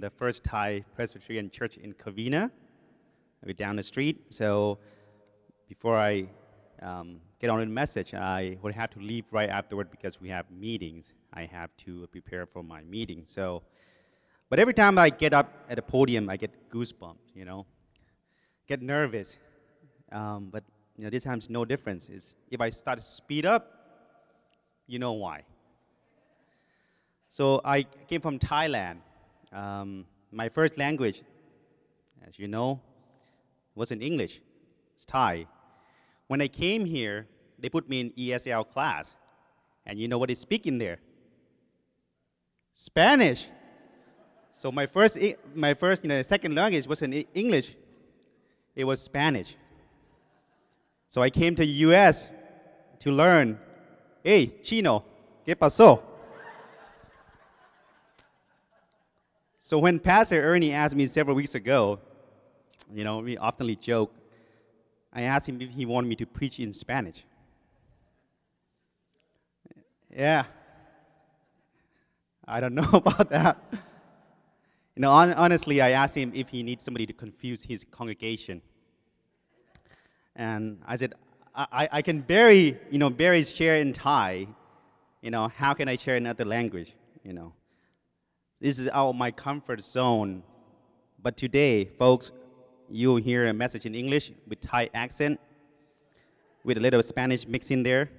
the First Thai Presbyterian Church in Covina. We're down the street. So before I um, get on with the message, I would have to leave right afterward because we have meetings. I have to prepare for my meeting. So, but every time I get up at the podium, I get goosebumps. You know, get nervous. Um, but you know, this time's no difference. Is if I start to speed up, you know why. So I came from Thailand. Um, my first language, as you know, wasn't English. It's Thai. When I came here, they put me in ESL class. And you know what they speak in there? Spanish. So my first, my first, you know, second language wasn't English. It was Spanish. So I came to U.S. to learn. Hey, chino, ¿qué pasó? So when Pastor Ernie asked me several weeks ago, you know, we oftenly joke, I asked him if he wanted me to preach in Spanish. Yeah. I don't know about that. You know, on, honestly, I asked him if he needs somebody to confuse his congregation. And I said, I, I can bury, you know, bury share in Thai. You know, how can I share another language, you know? This is out of my comfort zone. But today, folks, you'll hear a message in English with Thai accent, with a little Spanish mixed in there.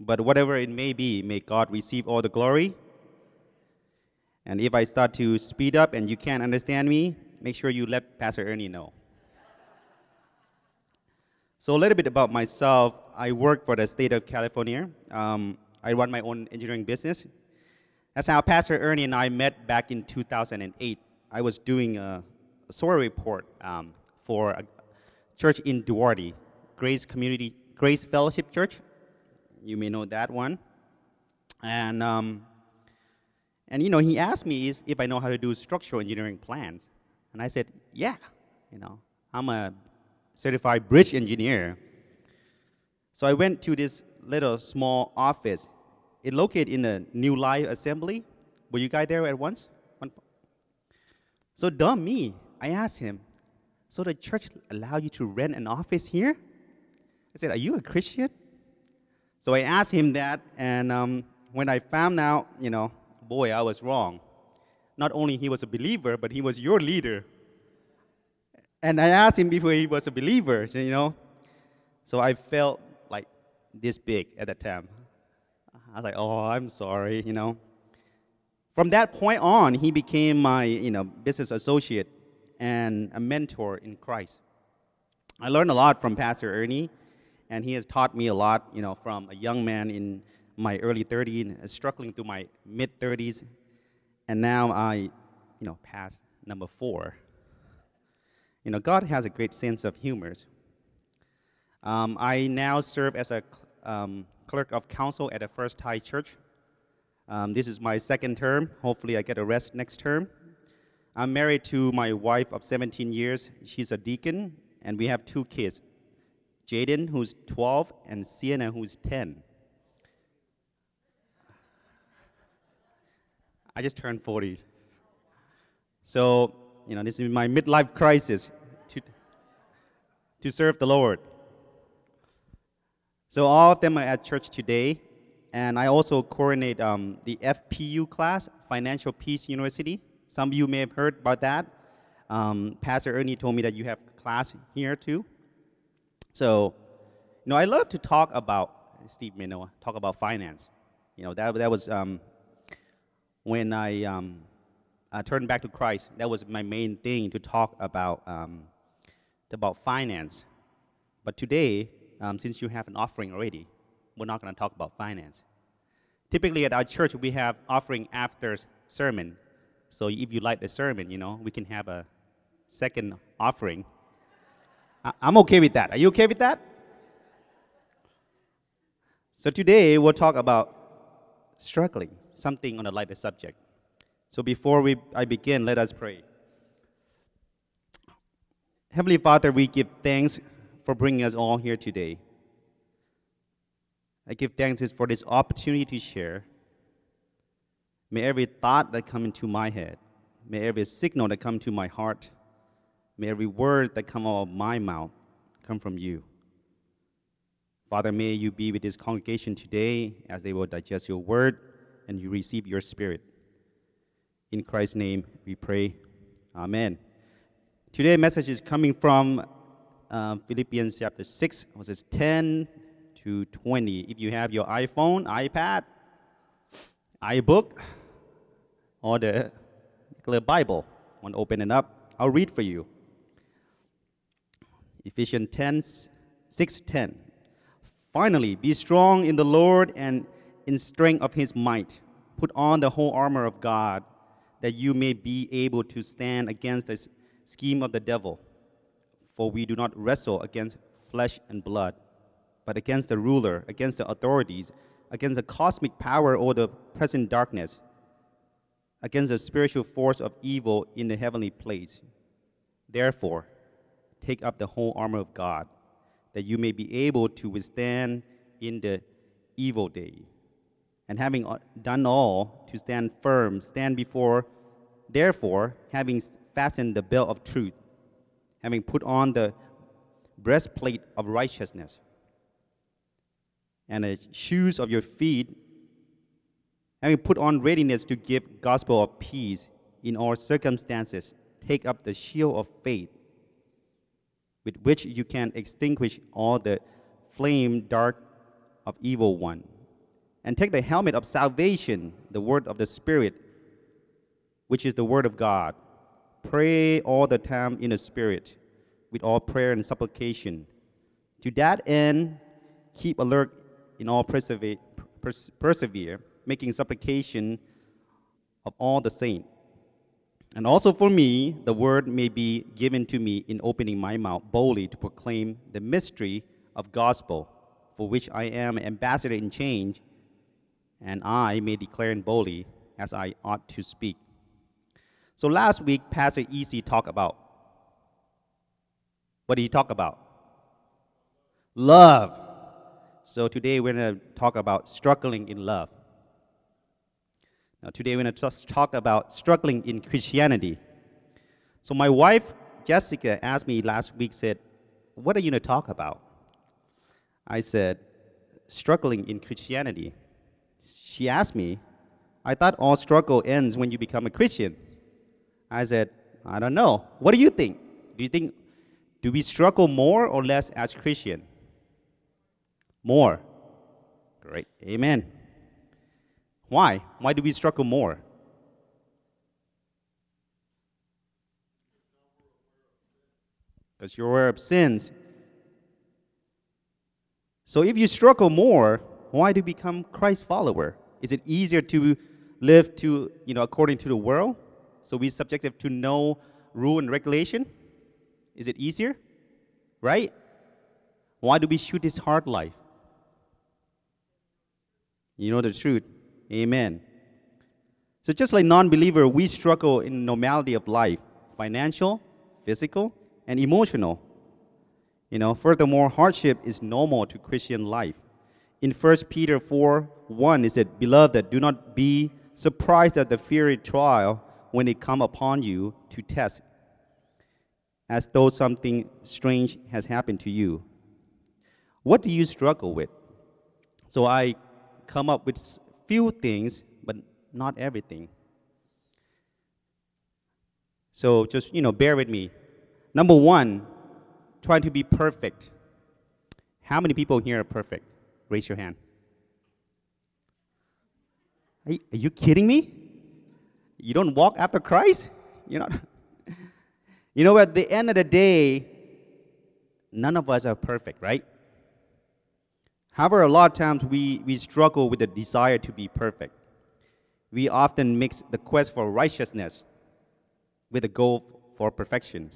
But whatever it may be, may God receive all the glory. And if I start to speed up and you can't understand me, make sure you let Pastor Ernie know. So, a little bit about myself. I work for the state of California. Um, I run my own engineering business. That's how Pastor Ernie and I met back in 2008. I was doing a, a report um, for a church in Duarte, Grace Community, Grace Fellowship Church. You may know that one. And, um, and you know, he asked me if, if I know how to do structural engineering plans. And I said, yeah, you know, I'm a certified bridge engineer. So I went to this little small office it located in the New Life Assembly. Were you guys there at once? So dumb me, I asked him, so the church allow you to rent an office here? I said, are you a Christian? So I asked him that, and um, when I found out, you know, boy, I was wrong. Not only he was a believer, but he was your leader. And I asked him before he was a believer, you know. So I felt like this big at that time. I was like, oh, I'm sorry, you know. From that point on, he became my, you know, business associate and a mentor in Christ. I learned a lot from Pastor Ernie, and he has taught me a lot, you know, from a young man in my early 30s, struggling through my mid 30s, and now I, you know, past number four. You know, God has a great sense of humor. Um, I now serve as a um, clerk of council at the First Thai Church. Um, this is my second term. Hopefully, I get a rest next term. I'm married to my wife of 17 years. She's a deacon, and we have two kids Jaden, who's 12, and Sienna, who's 10. I just turned 40. So, you know, this is my midlife crisis to, to serve the Lord. So all of them are at church today, and I also coordinate um, the FPU class, Financial Peace University. Some of you may have heard about that. Um, Pastor Ernie told me that you have class here too. So, you know, I love to talk about Steve know talk about finance. You know, that that was um, when I um, uh, turned back to Christ. That was my main thing to talk about um, about finance. But today, um, since you have an offering already, we're not going to talk about finance. Typically at our church, we have offering after sermon. So if you like the sermon, you know, we can have a second offering. I- I'm okay with that. Are you okay with that? So today we'll talk about struggling, something on a lighter subject. So before we, I begin, let us pray. Heavenly Father, we give thanks for bringing us all here today. I give thanks for this opportunity to share. May every thought that come into my head, may every signal that come to my heart, may every word that come out of my mouth come from you. Father, may you be with this congregation today as they will digest your word and you receive your spirit. In Christ's name we pray. Amen. Today's message is coming from uh, Philippians chapter 6, verses 10 to 20. If you have your iPhone, iPad, iBook, or the clear Bible, want to open it up, I'll read for you. Ephesians 10, 6 10. Finally, be strong in the Lord and in strength of his might. Put on the whole armor of God, that you may be able to stand against the scheme of the devil. For we do not wrestle against flesh and blood, but against the ruler, against the authorities, against the cosmic power or the present darkness, against the spiritual force of evil in the heavenly place. Therefore, take up the whole armor of God that you may be able to withstand in the evil day. And having uh, done all, to stand firm, stand before, therefore, having fastened the belt of truth, having put on the breastplate of righteousness, and the shoes of your feet, having put on readiness to give gospel of peace in all circumstances, take up the shield of faith with which you can extinguish all the flame dart of evil one. And take the helmet of salvation, the word of the Spirit, which is the word of God. Pray all the time in the Spirit, with all prayer and supplication. To that end, keep alert in all persevere, persevere making supplication of all the saints and also for me, the word may be given to me in opening my mouth boldly to proclaim the mystery of gospel, for which I am ambassador in change, and I may declare it boldly as I ought to speak. So last week, Pastor Easy talked about what did he talk about? Love. So today we're going to talk about struggling in love. Now, today we're going to talk about struggling in Christianity. So, my wife, Jessica, asked me last week, said, What are you going to talk about? I said, Struggling in Christianity. She asked me, I thought all struggle ends when you become a Christian. I said, I don't know. What do you think? Do you think, do we struggle more or less as Christian? More. Great. Amen. Why? Why do we struggle more? Because you're aware of sins. So if you struggle more, why do you become Christ follower? Is it easier to live to, you know, according to the world? So we subjective to no rule and regulation? Is it easier? Right? Why do we shoot this hard life? You know the truth. Amen. So just like non-believer, we struggle in normality of life, financial, physical, and emotional. You know, furthermore, hardship is normal to Christian life. In 1 Peter 4 1, it said, Beloved, do not be surprised at the fiery trial when it come upon you to test, as though something strange has happened to you. What do you struggle with? So I come up with few things, but not everything. So just, you know, bear with me. Number one, trying to be perfect. How many people here are perfect? Raise your hand. Are you, are you kidding me? You don't walk after Christ? You know, you know, at the end of the day, none of us are perfect, right? However, a lot of times we, we struggle with the desire to be perfect. We often mix the quest for righteousness with the goal for perfection,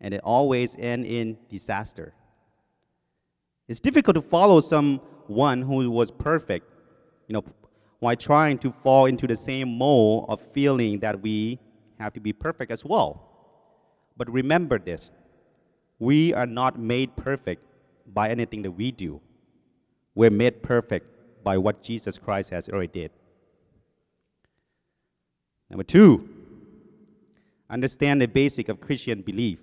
and it always ends in disaster. It's difficult to follow someone who was perfect, you know, while trying to fall into the same mold of feeling that we have to be perfect as well. But remember this we are not made perfect by anything that we do we're made perfect by what Jesus Christ has already did. Number two, understand the basic of Christian belief.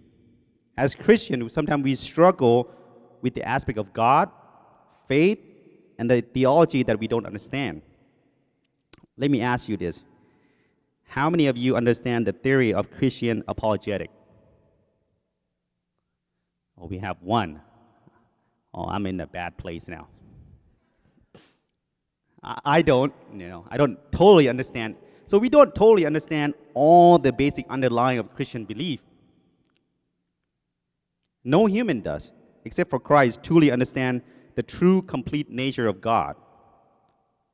As Christians, sometimes we struggle with the aspect of God, faith, and the theology that we don't understand. Let me ask you this. How many of you understand the theory of Christian apologetic? Oh, we have one. Oh, I'm in a bad place now. I don't, you know, I don't totally understand. So we don't totally understand all the basic underlying of Christian belief. No human does, except for Christ, truly understand the true, complete nature of God.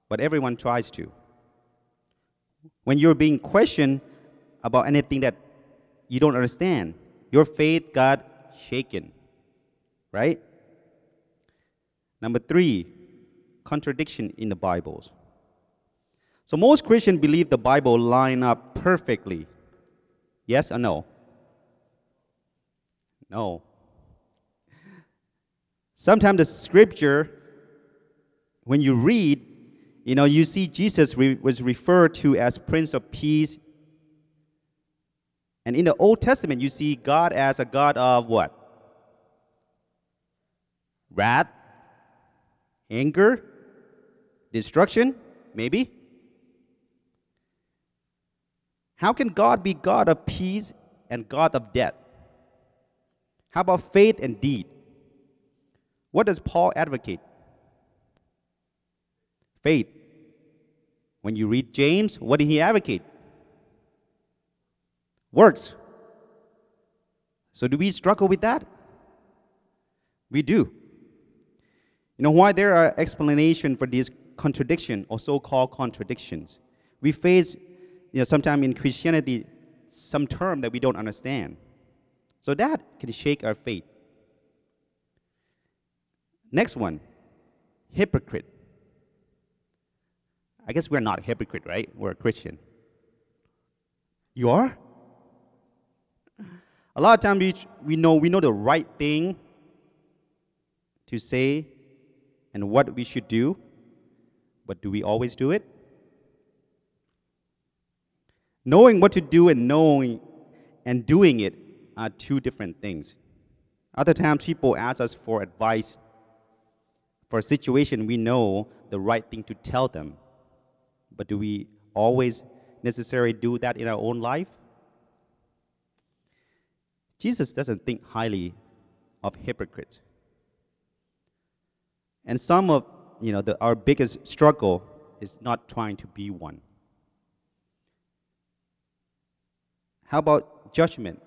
But everyone tries to. When you're being questioned about anything that you don't understand, your faith got shaken. Right? Number three, contradiction in the Bibles. So most Christians believe the Bible line up perfectly. Yes or no? No. Sometimes the scripture, when you read, you know, you see Jesus re- was referred to as Prince of Peace. And in the Old Testament, you see God as a God of what? Wrath, anger, destruction, maybe. How can God be God of peace and God of death? How about faith and deed? What does Paul advocate? Faith. When you read James, what did he advocate? Works. So do we struggle with that? We do. You know why there are explanation for these contradiction or so-called contradictions. We face, you know, sometimes in Christianity, some term that we don't understand. So that can shake our faith. Next one, hypocrite. I guess we're not hypocrite, right? We're a Christian. You are? A lot of times we, we know we know the right thing to say and what we should do, but do we always do it? Knowing what to do and knowing and doing it are two different things. Other times people ask us for advice for a situation we know the right thing to tell them. But do we always necessarily do that in our own life? Jesus doesn't think highly of hypocrites. And some of you know, the, our biggest struggle is not trying to be one. How about judgment?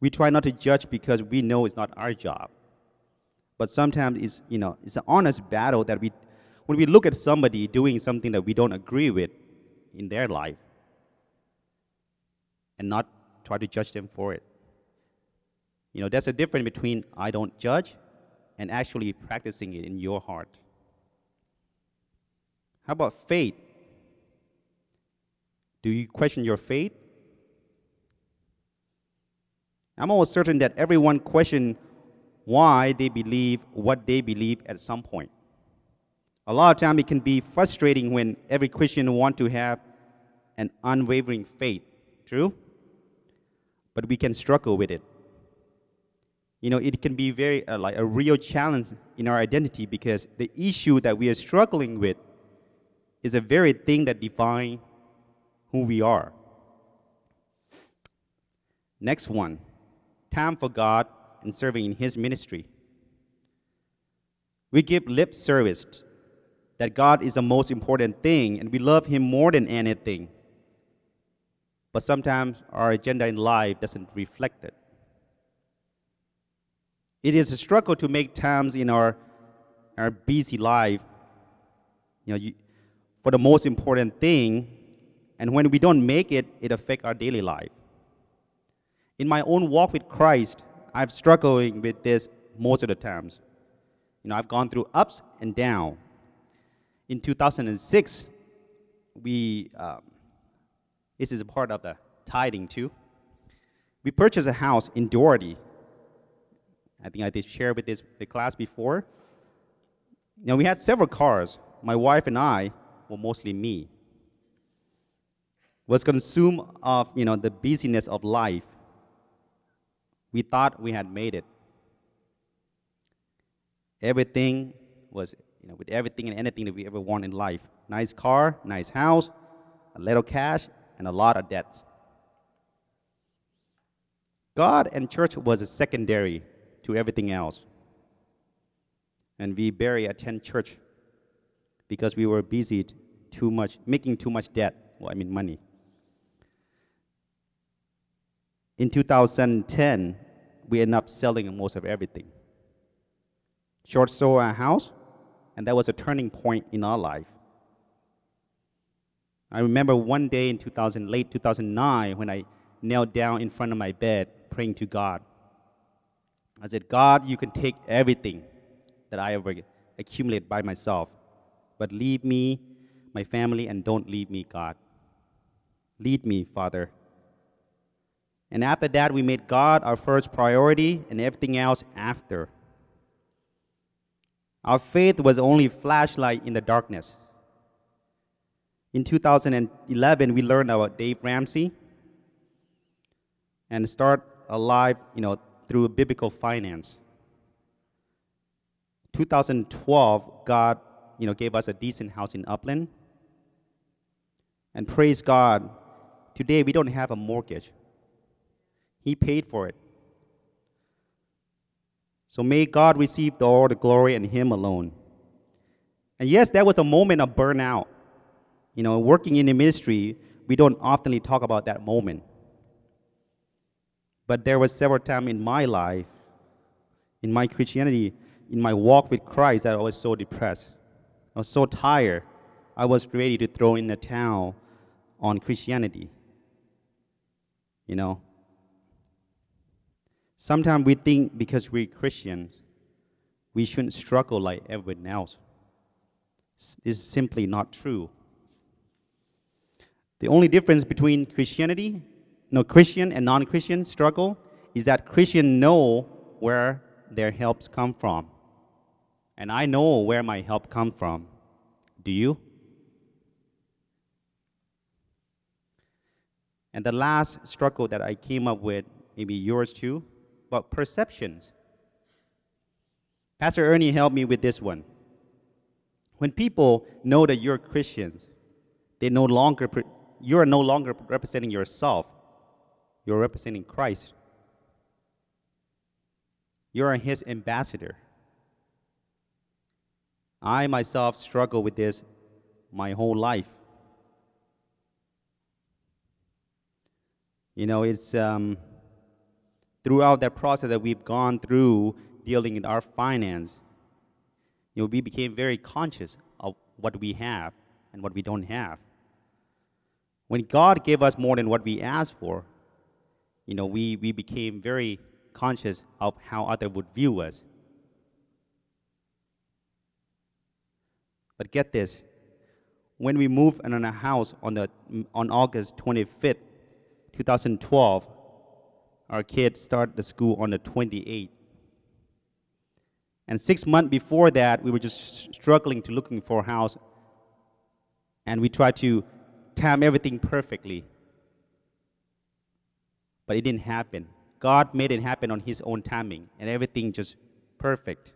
We try not to judge because we know it's not our job. But sometimes it's, you know, it's an honest battle that we, when we look at somebody doing something that we don't agree with in their life, and not try to judge them for it. You know, there's a difference between I don't judge and actually practicing it in your heart. How about faith? Do you question your faith? I'm almost certain that everyone questions why they believe what they believe at some point. A lot of time it can be frustrating when every Christian want to have an unwavering faith. True? But we can struggle with it. You know, it can be very uh, like a real challenge in our identity because the issue that we are struggling with is a very thing that defines who we are. Next one, time for God and serving in His ministry. We give lip service that God is the most important thing and we love Him more than anything. But sometimes our agenda in life doesn't reflect it. It is a struggle to make times in our, our busy life. You know, you, for the most important thing, and when we don't make it, it affects our daily life. In my own walk with Christ, I've struggled with this most of the times. You know, I've gone through ups and downs. In 2006, we, um, this is a part of the tithing too. We purchased a house in Duarte. I think I did share with this the class before. Now we had several cars. My wife and I, well, mostly me. was consumed of you know the busyness of life. We thought we had made it. Everything was you know with everything and anything that we ever want in life. Nice car, nice house, a little cash, and a lot of debts. God and church was a secondary to everything else. And we barely attend church because we were busy too much, making too much debt. Well, I mean money. In 2010, we ended up selling most of everything. Short sold our house, and that was a turning point in our life. I remember one day in 2000, late 2009 when I knelt down in front of my bed praying to God. I said, God, you can take everything that I ever accumulated by myself, but leave me, my family, and don't leave me, God. Lead me, Father. And after that, we made God our first priority and everything else after. Our faith was only flashlight in the darkness. In 2011, we learned about Dave Ramsey and start a life, you know, through biblical finance. 2012, God, you know, gave us a decent house in Upland. And praise God, today we don't have a mortgage. He paid for it. So may God receive all the glory and Him alone. And yes, that was a moment of burnout. You know, working in the ministry, we don't often talk about that moment. But there was several times in my life, in my Christianity, in my walk with Christ, that I was so depressed. I was so tired. I was ready to throw in the towel on Christianity. You know? Sometimes we think because we're Christians, we shouldn't struggle like everyone else. Is simply not true. The only difference between Christianity, no Christian and non-Christian struggle is that Christian know where their helps come from. And I know where my help come from. Do you? And the last struggle that I came up with, maybe yours too, but perceptions. Pastor Ernie helped me with this one. When people know that you're Christians, they no longer you are no longer representing yourself, you're representing Christ. You are his ambassador. I myself struggle with this my whole life. You know, it's um, throughout that process that we've gone through dealing with our finance, you know, we became very conscious of what we have and what we don't have. When God gave us more than what we asked for, you know, we, we became very conscious of how others would view us. But get this when we moved in a house on, the, on August 25th, 2012, our kids start the school on the 28th. And six months before that, we were just struggling to looking for a house. And we tried to time everything perfectly. But it didn't happen. God made it happen on His own timing, and everything just perfect.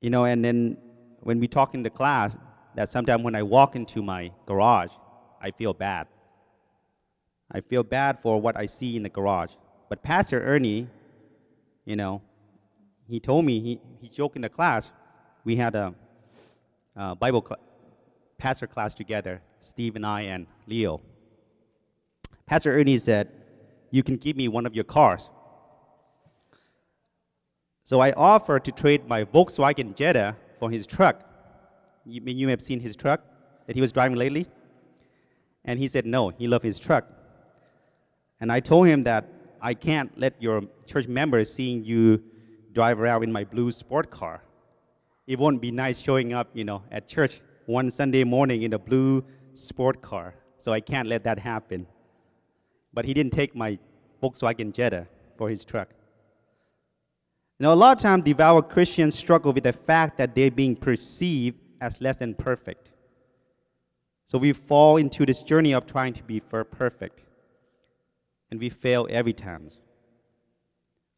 You know, and then when we talk in the class, that sometimes when I walk into my garage, I feel bad. I feel bad for what I see in the garage. But Pastor Ernie, you know, he told me, he, he joked in the class, we had a, a Bible cl- pastor class together, Steve and I and Leo. Pastor Ernie said, You can give me one of your cars. So I offered to trade my Volkswagen Jetta for his truck. You, you may have seen his truck that he was driving lately. And he said, No, he loved his truck. And I told him that I can't let your church members seeing you drive around in my blue sport car it won't be nice showing up, you know, at church one Sunday morning in a blue sport car. So I can't let that happen. But he didn't take my Volkswagen Jetta for his truck. You know, a lot of times devout Christians struggle with the fact that they're being perceived as less than perfect. So we fall into this journey of trying to be perfect, and we fail every time.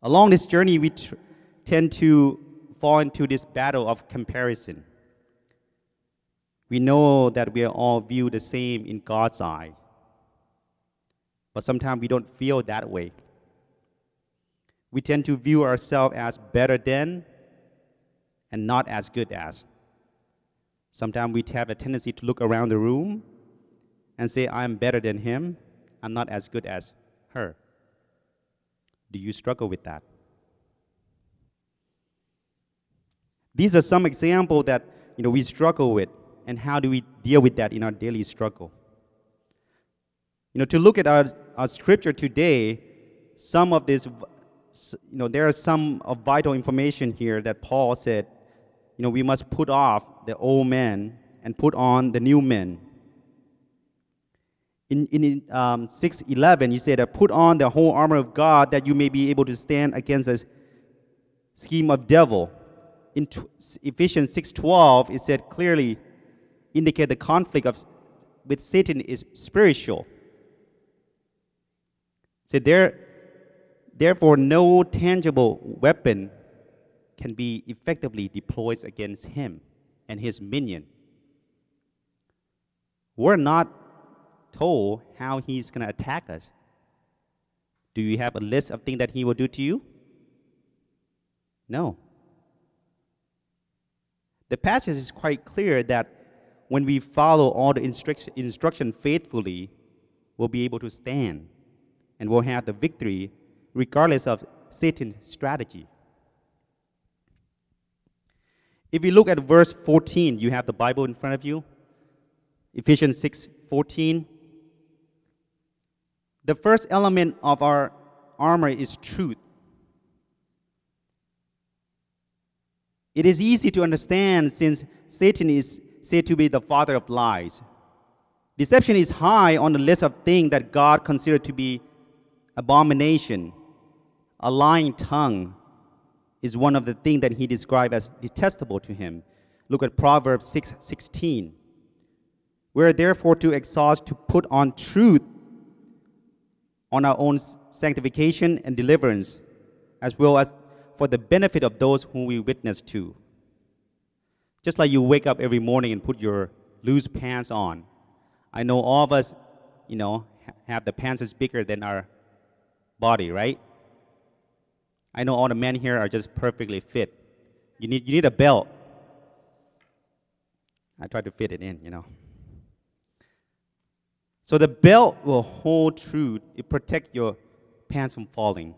Along this journey, we tr- tend to fall into this battle of comparison. We know that we are all viewed the same in God's eye, but sometimes we don't feel that way. We tend to view ourselves as better than and not as good as. Sometimes we have a tendency to look around the room and say, I'm better than him, I'm not as good as her. Do you struggle with that? These are some examples that you know, we struggle with, and how do we deal with that in our daily struggle? You know, to look at our, our scripture today, some of this, you know, there are some vital information here that Paul said you know, we must put off the old man and put on the new man. In, in um, 6.11, you said, that put on the whole armor of God that you may be able to stand against the scheme of devil. In t- Ephesians 6.12, it said clearly, indicate the conflict of, with Satan is spiritual. So there, therefore, no tangible weapon can be effectively deployed against him and his minion. We're not told how he's going to attack us. Do you have a list of things that he will do to you? No. The passage is quite clear that when we follow all the instruction, instruction faithfully, we'll be able to stand and we'll have the victory regardless of Satan's strategy. If you look at verse 14, you have the Bible in front of you. Ephesians 6 14. The first element of our armor is truth. It is easy to understand since Satan is said to be the father of lies. Deception is high on the list of things that God considered to be abomination. A lying tongue, is one of the things that he described as detestable to him. Look at Proverbs 6 16. We're therefore to exhaust to put on truth on our own sanctification and deliverance, as well as for the benefit of those whom we witness to. Just like you wake up every morning and put your loose pants on. I know all of us, you know, have the pants is bigger than our body, right? I know all the men here are just perfectly fit. You need, you need a belt. I try to fit it in, you know. So the belt will hold true. It protect your pants from falling.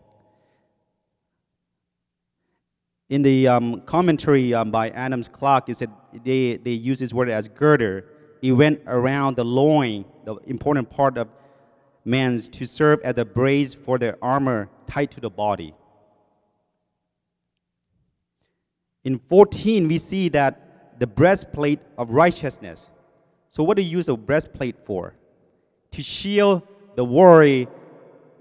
In the um, commentary um, by Adams Clarke, it said they, they use this word as girder. It went around the loin, the important part of man's, to serve as a brace for their armor tied to the body. In 14, we see that the breastplate of righteousness. So, what do you use a breastplate for? To shield the warrior,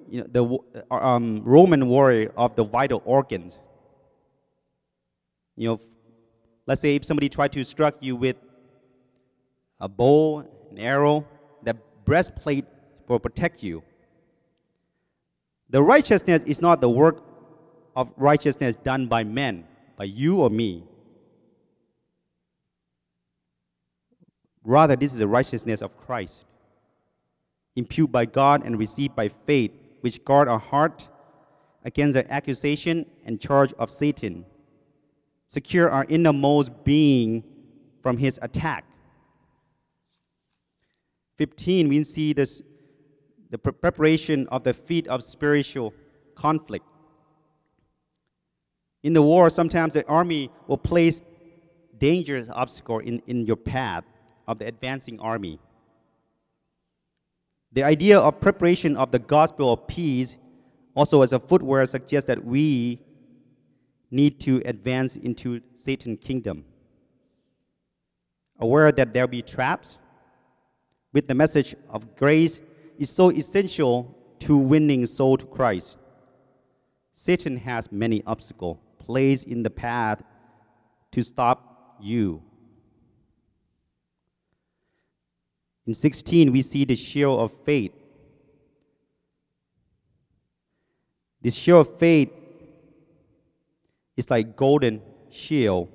you know, the um, Roman warrior of the vital organs. You know, let's say if somebody tried to strike you with a bow, an arrow, the breastplate will protect you. The righteousness is not the work of righteousness done by men, by you or me. Rather, this is the righteousness of Christ, imputed by God and received by faith, which guard our heart against the accusation and charge of Satan, secure our innermost being from his attack. 15, we see this, the preparation of the feet of spiritual conflict. In the war, sometimes the army will place dangerous obstacle in, in your path of the advancing army. The idea of preparation of the gospel of peace, also as a footwear, suggests that we need to advance into Satan's kingdom. Aware that there'll be traps, with the message of grace is so essential to winning soul to Christ. Satan has many obstacles placed in the path to stop you. In 16, we see the shield of faith. This shield of faith is like golden shield.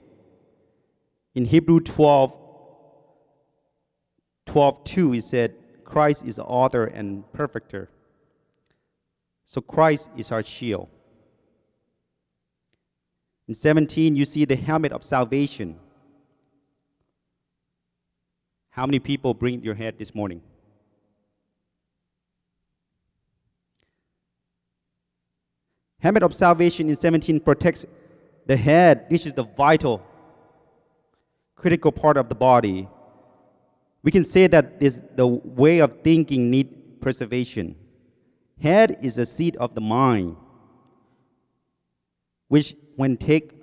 In Hebrew 12, 12 2, it said, Christ is the author and perfecter. So Christ is our shield. In 17, you see the helmet of salvation. How many people bring your head this morning? Helmet of salvation in 17 protects the head, which is the vital, critical part of the body. We can say that this, the way of thinking need preservation. Head is the seat of the mind, which when take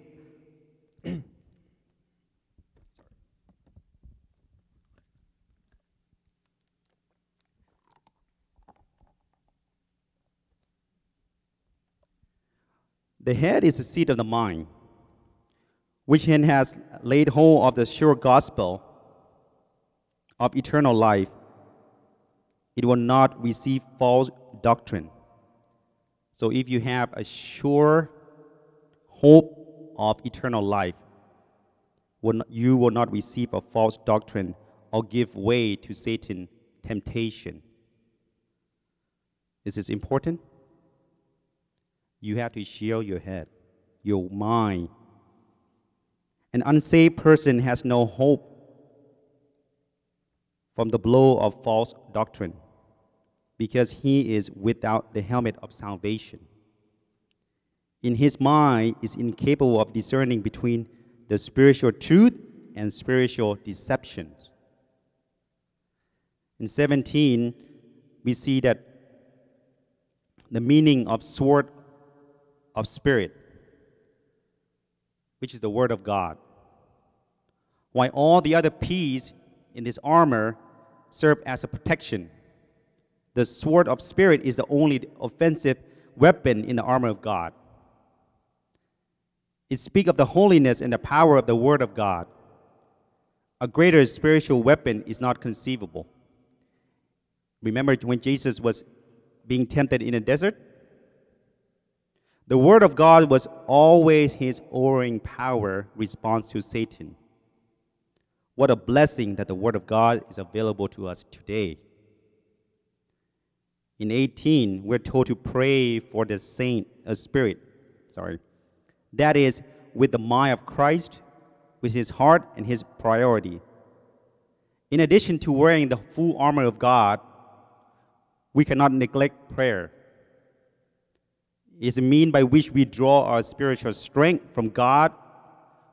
The head is the seat of the mind, which has laid hold of the sure gospel of eternal life. It will not receive false doctrine. So if you have a sure hope of eternal life, you will not receive a false doctrine or give way to Satan temptation. Is This is important you have to shield your head, your mind. An unsaved person has no hope from the blow of false doctrine because he is without the helmet of salvation. In his mind is incapable of discerning between the spiritual truth and spiritual deceptions. In 17, we see that the meaning of sword of spirit, which is the word of God. While all the other P's in this armor serve as a protection, the sword of spirit is the only offensive weapon in the armor of God. It speaks of the holiness and the power of the word of God. A greater spiritual weapon is not conceivable. Remember when Jesus was being tempted in the desert? The Word of God was always his overwhelming power response to Satan. What a blessing that the Word of God is available to us today. In 18, we're told to pray for the saint, uh, spirit, sorry. That is, with the mind of Christ, with his heart and his priority. In addition to wearing the full armor of God, we cannot neglect prayer It's a mean by which we draw our spiritual strength from God.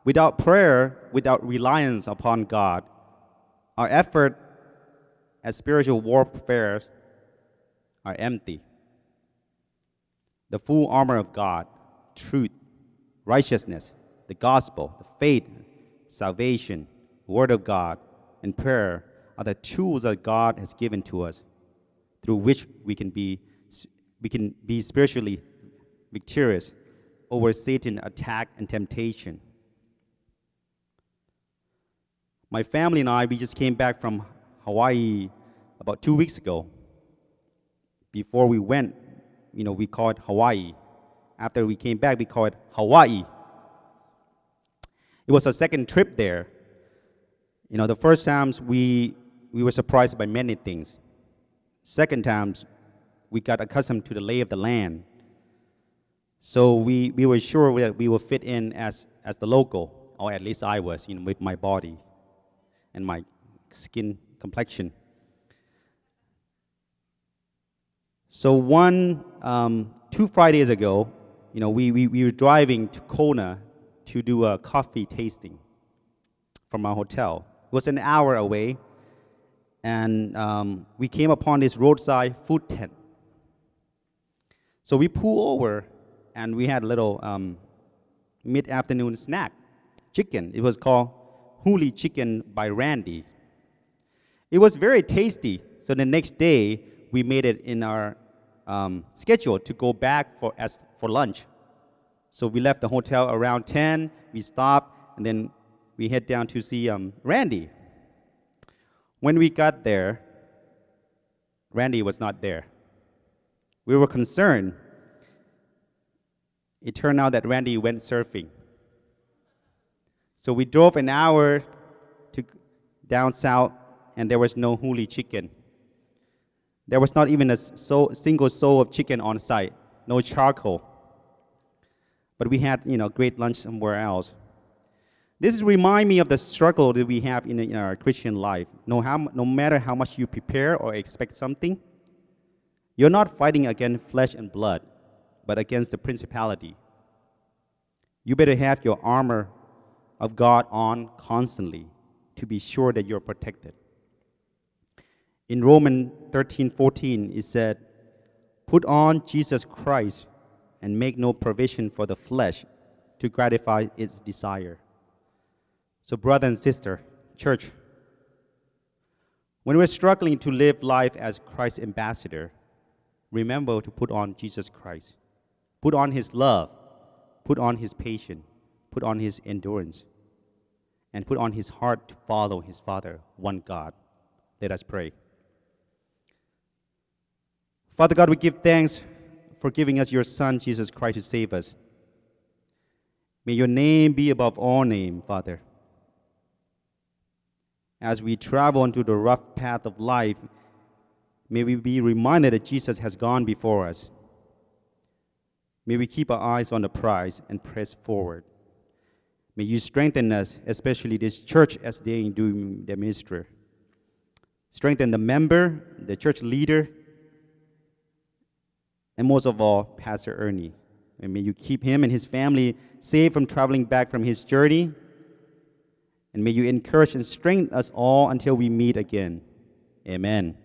Without prayer, without reliance upon God, our effort at spiritual warfare are empty. The full armor of God, truth, righteousness, the gospel, the faith, salvation, word of God, and prayer are the tools that God has given to us through which we can be, we can be spiritually victorious over Satan's attack and temptation. My family and I, we just came back from Hawaii about two weeks ago. Before we went, you know, we called Hawaii. After we came back, we called it Hawaii. It was a second trip there. You know, the first times we, we were surprised by many things. Second times, we got accustomed to the lay of the land. So we, we were sure that we would fit in as, as the local, or at least I was, you know, with my body and my skin complexion. So one, um, two Fridays ago, you know, we, we, we were driving to Kona to do a coffee tasting from our hotel. It was an hour away, and um, we came upon this roadside food tent. So we pulled over and we had a little um, mid-afternoon snack, chicken. It was called Huli Chicken by Randy. It was very tasty. So the next day, we made it in our um, schedule to go back for, as, for lunch. So we left the hotel around 10, we stopped, and then we head down to see um, Randy. When we got there, Randy was not there. We were concerned. It turned out that Randy went surfing. So we drove an hour to down south, and there was no huli chicken. There was not even a soul, single soul of chicken on site, no charcoal. But we had, you know, great lunch somewhere else. This remind me of the struggle that we have in, in our Christian life. No, how, no matter how much you prepare or expect something, you're not fighting against flesh and blood, but against the principality. You better have your armor of God on constantly to be sure that you're protected. In Romans 13 14, it said, Put on Jesus Christ and make no provision for the flesh to gratify its desire. So, brother and sister, church, when we're struggling to live life as Christ's ambassador, remember to put on Jesus Christ. Put on his love, put on his patience, put on his endurance, and put on his heart to follow his Father, one God. Let us pray. Father God, we give thanks for giving us your Son, Jesus Christ, to save us. May your name be above all name, Father. As we travel into the rough path of life, may we be reminded that Jesus has gone before us. May we keep our eyes on the prize and press forward. May you strengthen us, especially this church as they do their ministry. Strengthen the member, the church leader, and most of all, Pastor Ernie. And may you keep him and his family safe from traveling back from his journey. And may you encourage and strengthen us all until we meet again. Amen.